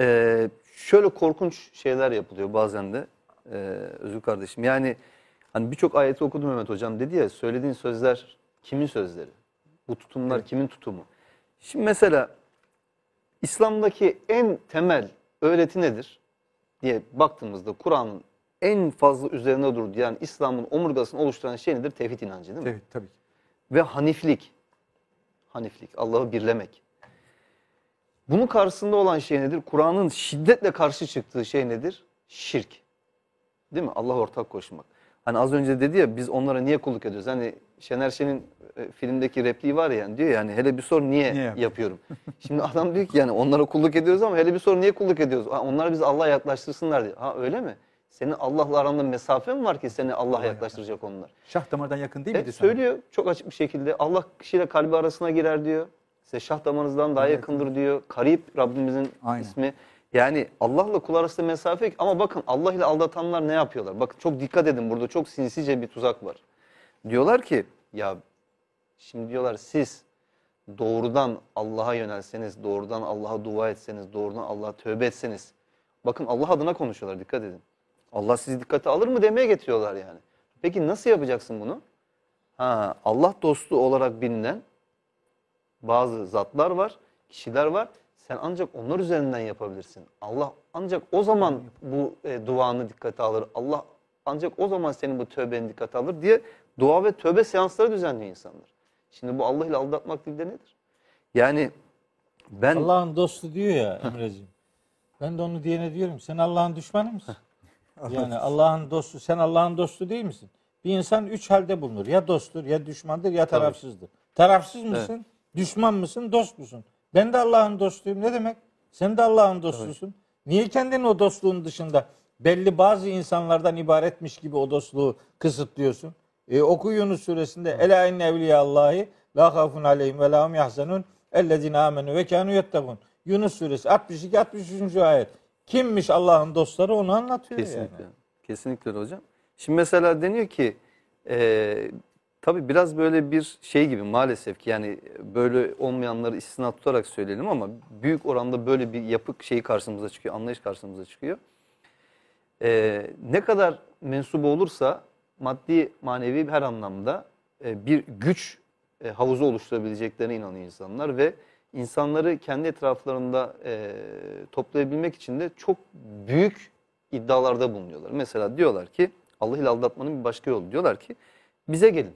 e, şöyle korkunç şeyler yapılıyor bazen de e, Özgür kardeşim. Yani hani birçok ayeti okudum Mehmet Hocam dedi ya söylediğin sözler kimin sözleri? Bu tutumlar Evet. kimin tutumu? Şimdi mesela İslam'daki en temel öğreti nedir diye baktığımızda Kur'an'ın en fazla üzerine durduğu yani İslam'ın omurgasını oluşturan şey nedir? Tevhid inancı değil mi? Evet tabii ki. Ve haniflik. Haniflik, Allah'ı birlemek. Bunun karşısında olan şey nedir? Kur'an'ın şiddetle karşı çıktığı şey nedir? Şirk. Değil mi? Allah ortak koşmak. Hani az önce dedi ya biz onlara niye kulluk ediyoruz? Hani Şener Şen'in e, filmdeki repliği var ya yani diyor yani hele bir sor niye, Niye yap- yapıyorum? Şimdi adam diyor ki yani onlara kulluk ediyoruz ama hele bir sor niye kulluk ediyoruz? Ha, onlar bizi Allah'a yaklaştırsınlar diyor. Ha öyle mi? Senin Allah'la aranda mesafe mi var ki seni Allah'a yaklaştıracak onlar? Şah damardan yakın değil Evet, miydi sana? söylüyor çok açık bir şekilde. Allah kişiyle kalbi arasına girer diyor. Size şah damarınızdan daha Evet. yakındır diyor. Karip Rabbimizin Aynen. ismi. Yani Allah'la kul arasında mesafe yok. Ama bakın Allah ile aldatanlar ne yapıyorlar? Bakın çok dikkat edin burada çok sinsice bir tuzak var. Diyorlar ki ya şimdi diyorlar siz doğrudan Allah'a yönelseniz, doğrudan Allah'a dua etseniz, doğrudan Allah'a tövbe etseniz. Bakın Allah adına konuşuyorlar dikkat edin. Allah sizi dikkate alır mı demeye getiriyorlar yani. Peki nasıl yapacaksın bunu? Ha, Allah dostu olarak bilinen bazı zatlar var, kişiler var. Sen ancak onlar üzerinden yapabilirsin. Allah ancak o zaman bu e, duanı dikkate alır. Allah ancak o zaman senin bu tövbeni dikkate alır diye dua ve tövbe seansları düzenliyor insanlar. Şimdi bu Allah ile aldatmak değil de nedir? Yani ben Allah'ın dostu diyor ya Emreciğim. Ben de onu diyene diyorum. Sen Allah'ın düşmanı mısın? Yani Allah'ın dostu. Sen Allah'ın dostu değil misin? Bir insan üç halde bulunur. Ya dosttur, ya düşmandır, ya tarafsızdır. Tarafsız mısın? Düşman mısın? Dost musun? Ben de Allah'ın dostuyum. Ne demek? Sen de Allah'ın dostusun. Niye kendini o dostluğun dışında belli bazı insanlardan ibaretmiş gibi o dostluğu kısıtlıyorsun? E, oku Yunus suresinde Ela inne evliyallahi la khafun aleyhim ve la hum yahzanun ellezine amenu ve kanu yettekun. Yunus suresi 62 63. ayet. Kimmiş Allah'ın dostları onu anlatıyor Kesinlikle. yani. Kesinlikle hocam. Şimdi mesela deniyor ki e, tabii biraz böyle bir şey gibi maalesef ki yani böyle olmayanları istisna tutarak söyleyelim ama büyük oranda böyle bir yapı şeyi karşımıza çıkıyor, anlayış karşımıza çıkıyor. E, ne kadar mensubu olursa maddi manevi her anlamda e, bir güç e, havuzu oluşturabileceklerine inanıyor insanlar ve insanları kendi etraflarında e, toplayabilmek için de çok büyük iddialarda bulunuyorlar. Mesela diyorlar ki Allah ile aldatmanın bir başka yolu. Diyorlar ki bize gelin,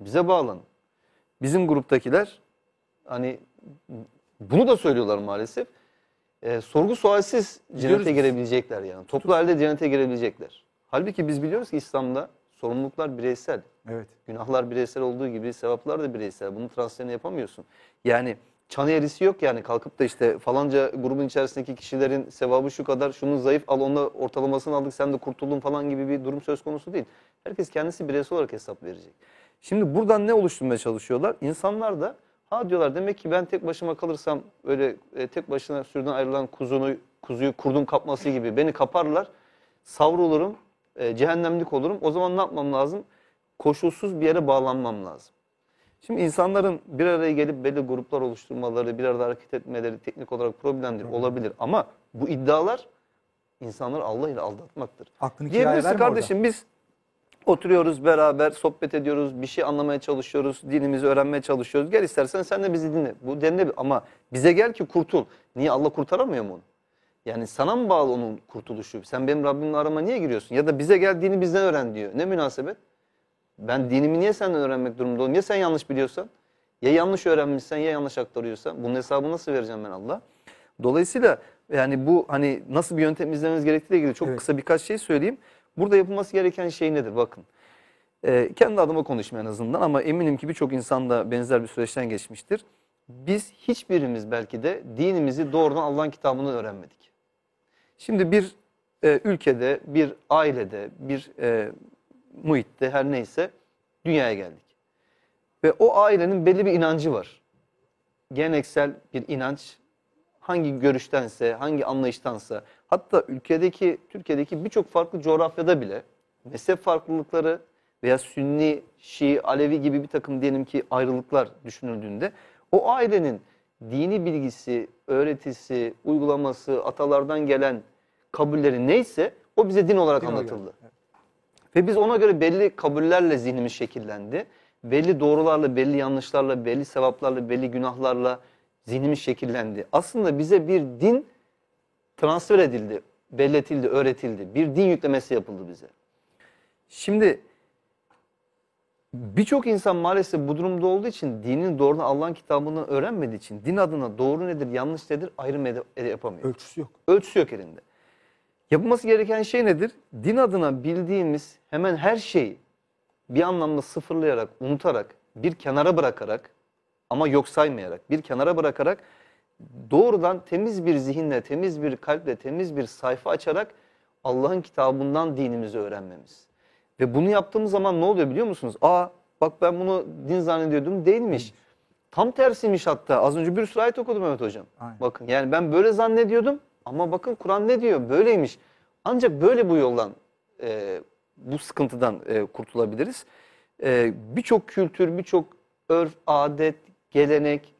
bize bağlanın. Bizim gruptakiler hani bunu da söylüyorlar maalesef. e, sorgu sualsiz Biliyoruz cennete biz. girebilecekler yani. Toplu halde cennete girebilecekler. Halbuki biz biliyoruz ki İslam'da sorumluluklar bireysel. Evet. Günahlar bireysel olduğu gibi sevaplar da bireysel. Bunun transferini yapamıyorsun. Yani çan eğrisi yok yani kalkıp da işte falanca grubun içerisindeki kişilerin sevabı şu kadar şunun zayıf al onda ortalamasını aldık sen de kurtuldun falan gibi bir durum söz konusu değil. Herkes kendisi bireysel olarak hesap verecek. Şimdi buradan ne oluşturmaya çalışıyorlar? İnsanlar da ha diyorlar demek ki ben tek başıma kalırsam öyle e, tek başına sürüden ayrılan kuzunu kuzuyu kurdun kapması gibi beni kaparlar. Savrulurum, e, cehennemlik olurum. O zaman ne yapmam lazım? Koşulsuz bir yere bağlanmam lazım. Şimdi insanların bir araya gelip belli gruplar oluşturmaları, bir arada hareket etmeleri teknik olarak problemdir, olabilir. Ama bu iddialar insanları Allah ile aldatmaktır. Aklını kiraya Diyebilirsin kardeşim biz oturuyoruz beraber sohbet ediyoruz, bir şey anlamaya çalışıyoruz, dinimizi öğrenmeye çalışıyoruz. Gel istersen sen de bizi dinle. Bu denilebilir ama bize gel ki kurtul. Niye Allah kurtaramıyor mu onu? Yani sana mı bağlı onun kurtuluşu? Sen benim Rabbimle arama niye giriyorsun? Ya da bize gel dini bizden öğren diyor. Ne münasebet? Ben dinimi niye senden öğrenmek durumunda olayım? Ya sen yanlış biliyorsan? Ya yanlış öğrenmişsen ya yanlış aktarıyorsan? Bunun hesabını nasıl vereceğim ben Allah? Dolayısıyla yani bu hani nasıl bir yöntem izlememiz gerektiğiyle ilgili çok Evet. kısa birkaç şey söyleyeyim. Burada yapılması gereken şey nedir? Bakın. Ee, kendi adıma konuşmayayım en azından ama eminim ki birçok insan da benzer bir süreçten geçmiştir. Biz hiçbirimiz belki de dinimizi doğrudan Allah'ın kitabından öğrenmedik. Şimdi bir e, ülkede, bir ailede, bir e, muhitte her neyse dünyaya geldik. Ve o ailenin belli bir inancı var. Geleneksel bir inanç hangi görüştense, hangi anlayıştansa hatta ülkedeki, Türkiye'deki birçok farklı coğrafyada bile mezhep farklılıkları veya Sünni, Şii, Alevi gibi bir takım diyelim ki ayrılıklar düşünüldüğünde o ailenin dini bilgisi, öğretisi, uygulaması, atalardan gelen kabulleri neyse o bize din olarak Din olarak, anlatıldı. Ve biz ona göre belli kabullerle zihnimiz şekillendi. Belli doğrularla, belli yanlışlarla, belli sevaplarla, belli günahlarla zihnimiz şekillendi. Aslında bize bir din transfer edildi, belletildi, öğretildi. Bir din yüklemesi yapıldı bize. Şimdi birçok insan maalesef bu durumda olduğu için dinin doğrudan Allah'ın kitabından öğrenmediği için din adına doğru nedir, yanlış nedir ayrım ede- yapamıyor. Ölçüsü yok. Ölçüsü yok elinde. Yapılması gereken şey nedir? Din adına bildiğimiz hemen her şeyi bir anlamda sıfırlayarak, unutarak, bir kenara bırakarak ama yok saymayarak, bir kenara bırakarak doğrudan temiz bir zihinle, temiz bir kalple, temiz bir sayfa açarak Allah'ın kitabından dinimizi öğrenmemiz. Ve bunu yaptığımız zaman ne oluyor biliyor musunuz? Aa bak ben bunu din zannediyordum değilmiş. Tam tersiymiş hatta. Az önce bir sürü ayet okudum Mehmet Hocam. Aynen. Bakın yani ben böyle zannediyordum ama bakın Kur'an ne diyor? Böyleymiş. Ancak böyle bu yoldan, e, bu sıkıntıdan e, kurtulabiliriz. E, birçok kültür, birçok örf, adet, gelenek,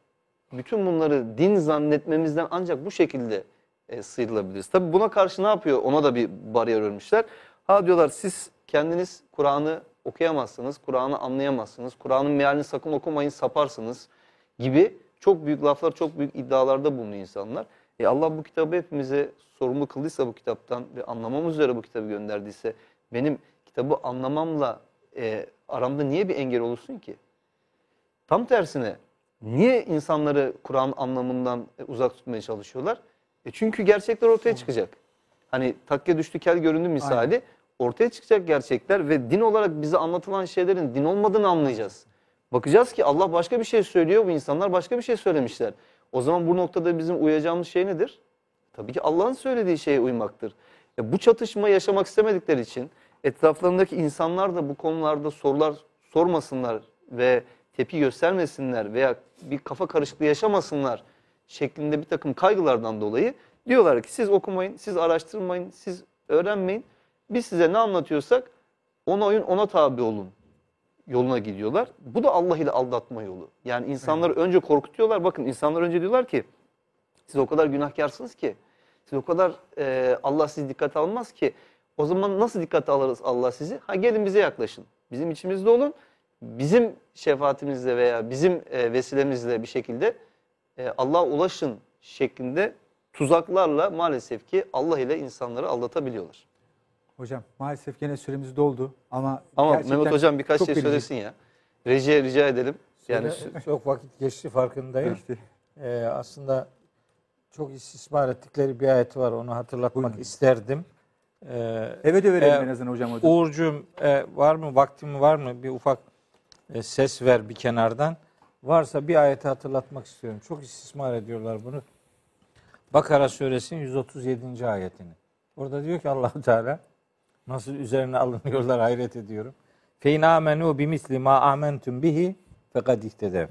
bütün bunları din zannetmemizden ancak bu şekilde e, sıyrılabiliriz. Tabi buna karşı ne yapıyor? Ona da bir bariyer örmüşler. Ha diyorlar siz kendiniz Kur'an'ı okuyamazsınız, Kur'an'ı anlayamazsınız, Kur'an'ın mealini sakın okumayın saparsınız gibi çok büyük laflar, çok büyük iddialarda bulunuyor insanlar. E Allah bu kitabı hepimize sorumlu kıldıysa bu kitaptan ve anlamamız üzere bu kitabı gönderdiyse benim kitabı anlamamla e, aramda niye bir engel olursun ki? Tam tersine niye insanları Kur'an anlamından e, uzak tutmaya çalışıyorlar? E çünkü gerçekler ortaya çıkacak. Hani takke düştü kel göründü misali ortaya çıkacak gerçekler ve din olarak bize anlatılan şeylerin din olmadığını anlayacağız. Bakacağız ki Allah başka bir şey söylüyor, bu insanlar başka bir şey söylemişler. O zaman bu noktada bizim uyacağımız şey nedir? Tabii ki Allah'ın söylediği şeye uymaktır. E bu çatışma yaşamak istemedikleri için etraflarındaki insanlar da bu konularda sorular sormasınlar ve tepki göstermesinler veya bir kafa karışıklığı yaşamasınlar şeklinde bir takım kaygılardan dolayı diyorlar ki siz okumayın, siz araştırmayın, siz öğrenmeyin. Biz size ne anlatıyorsak ona uyun, ona tabi olun yoluna gidiyorlar. Bu da Allah ile aldatma yolu. Yani insanları önce korkutuyorlar. Bakın insanlar önce diyorlar ki siz o kadar günahkarsınız ki, siz o kadar e, Allah sizi dikkate almaz ki. O zaman nasıl dikkate alırız Allah sizi? Ha gelin bize yaklaşın. Bizim içimizde olun. Bizim şefaatimizle veya bizim e, vesilemizle bir şekilde e, Allah'a ulaşın şeklinde tuzaklarla maalesef ki Allah ile insanları aldatabiliyorlar. Hocam maalesef gene süremiz doldu ama Ama Mehmet Hocam birkaç çok şey bilgi- söylesin ya. Rejiye rica edelim. Yani çok vakit geçti farkındayım. Geçti. Ee, aslında çok istismar ettikleri bir ayet var. Onu hatırlatmak Buyurun. isterdim. Ee, Eve de verelim Ee, en azından hocam. hocam. Uğurcuğum e, var mı vaktim var mı? Bir ufak e, ses ver bir kenardan. Varsa bir ayeti hatırlatmak istiyorum. Çok istismar ediyorlar bunu. Bakara suresinin 137. ayetini. Orada diyor ki Allahu Teala nasıl üzerine alınıyorlar hayret ediyorum. Fe in amenu bimisli ma amentum bihi fekad ihtedev.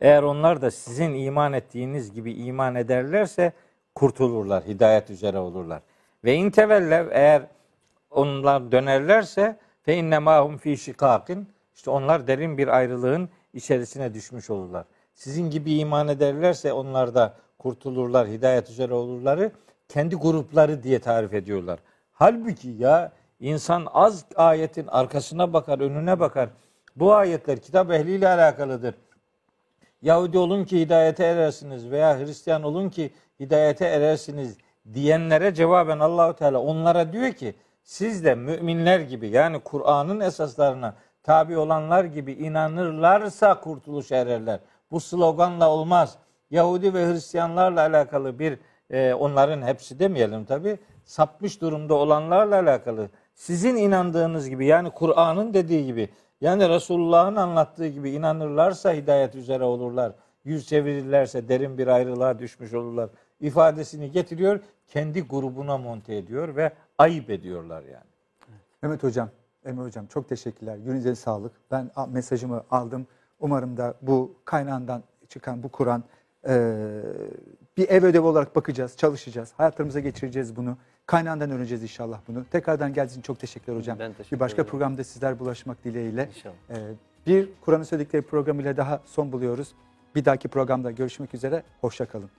Eğer onlar da sizin iman ettiğiniz gibi iman ederlerse kurtulurlar, hidayet üzere olurlar. Ve in tevellev eğer onlar dönerlerse fe inne mahum fi şikakin işte onlar derin bir ayrılığın içerisine düşmüş olurlar. Sizin gibi iman ederlerse onlar da kurtulurlar, hidayet üzere olurları kendi grupları diye tarif ediyorlar. Halbuki ya insan az ayetin arkasına bakar, önüne bakar. Bu ayetler kitap ehliyle alakalıdır. Yahudi olun ki hidayete erersiniz veya Hristiyan olun ki hidayete erersiniz diyenlere cevaben Allahu Teala onlara diyor ki siz de müminler gibi yani Kur'an'ın esaslarına tabi olanlar gibi inanırlarsa kurtuluş ererler. Bu sloganla olmaz. Yahudi ve Hristiyanlarla alakalı bir e, onların hepsi demeyelim tabi sapmış durumda olanlarla alakalı sizin inandığınız gibi yani Kur'an'ın dediği gibi yani Resulullah'ın anlattığı gibi inanırlarsa hidayet üzere olurlar. Yüz çevirirlerse derin bir ayrılığa düşmüş olurlar. ifadesini getiriyor. Kendi grubuna monte ediyor ve ayıp ediyorlar yani. Mehmet Hocam, Emre Hocam çok teşekkürler. Yüreğinize sağlık. Ben mesajımı aldım. Umarım da bu kaynağından çıkan bu Kur'an e, bir ev ödevi olarak bakacağız, çalışacağız. Hayatlarımıza geçireceğiz bunu. Kaynağından öğreneceğiz inşallah bunu. Tekrardan geldiğiniz için çok teşekkürler hocam. Ben teşekkür bir başka ederim. programda sizler bulaşmak dileğiyle. İnşallah. E, bir Kur'an'ın söyledikleri programıyla daha son buluyoruz. Bir dahaki programda görüşmek üzere. Hoşça kalın.